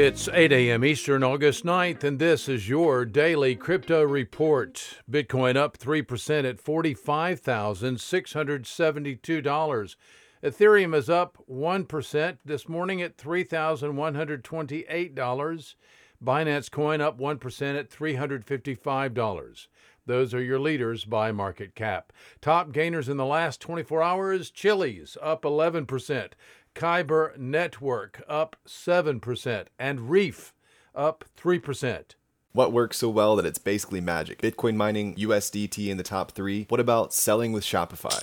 It's 8 a.m. Eastern, August 9th, and this is your daily crypto report. Bitcoin up 3% at $45,672. Ethereum is up 1% this morning at $3,128. Binance Coin up 1% at $355. Those are your leaders by market cap. Top gainers in the last 24 hours Chiliz up 11%. Kyber Network up 7%, and Reef up 3%. What works so well that it's basically magic? Bitcoin mining, USDT in the top three. What about selling with Shopify?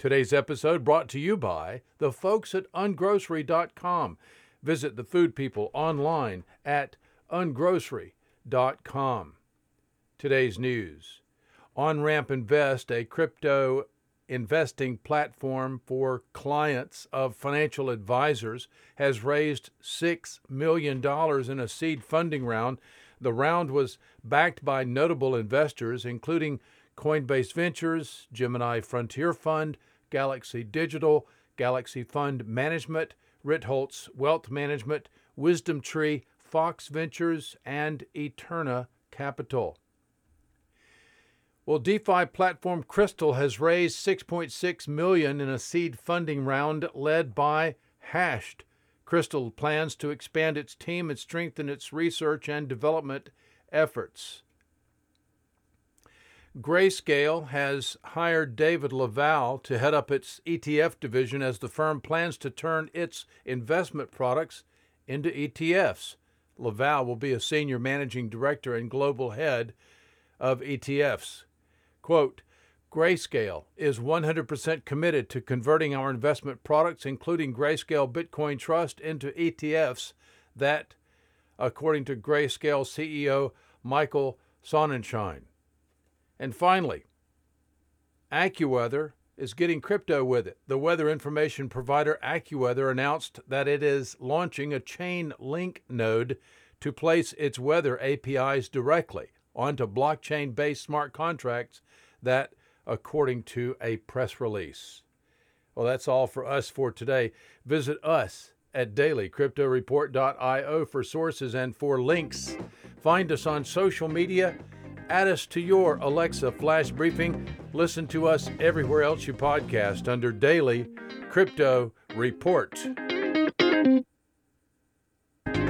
Today's episode brought to you by the folks at ungrocery.com. Visit the food people online at ungrocery.com. Today's news OnRamp Invest, a crypto investing platform for clients of financial advisors, has raised $6 million in a seed funding round. The round was backed by notable investors, including Coinbase Ventures, Gemini Frontier Fund, Galaxy Digital, Galaxy Fund Management, Ritholtz Wealth Management, WisdomTree, Fox Ventures, and Eterna Capital. Well, DeFi platform Krystal has raised 6.6 million in a seed funding round led by Hashed. Krystal plans to expand its team and strengthen its research and development efforts. Grayscale has hired David LaValle to head up its ETF division as the firm plans to turn its investment products into ETFs. LaValle will be a senior managing director and global head of ETFs. Quote, Grayscale is 100% committed to converting our investment products, including Grayscale Bitcoin Trust, into ETFs that, according to Grayscale CEO Michael Sonnenshein, and finally, AccuWeather is getting crypto with it. The weather information provider AccuWeather announced that it is launching a Chainlink node to place its weather APIs directly onto blockchain based smart contracts that, according to a press release. Well, that's all for us for today. Visit us at dailycryptoreport.io for sources and for links. Find us on social media add us to your Alexa Flash Briefing. Listen to us everywhere else you podcast under Daily Crypto Report.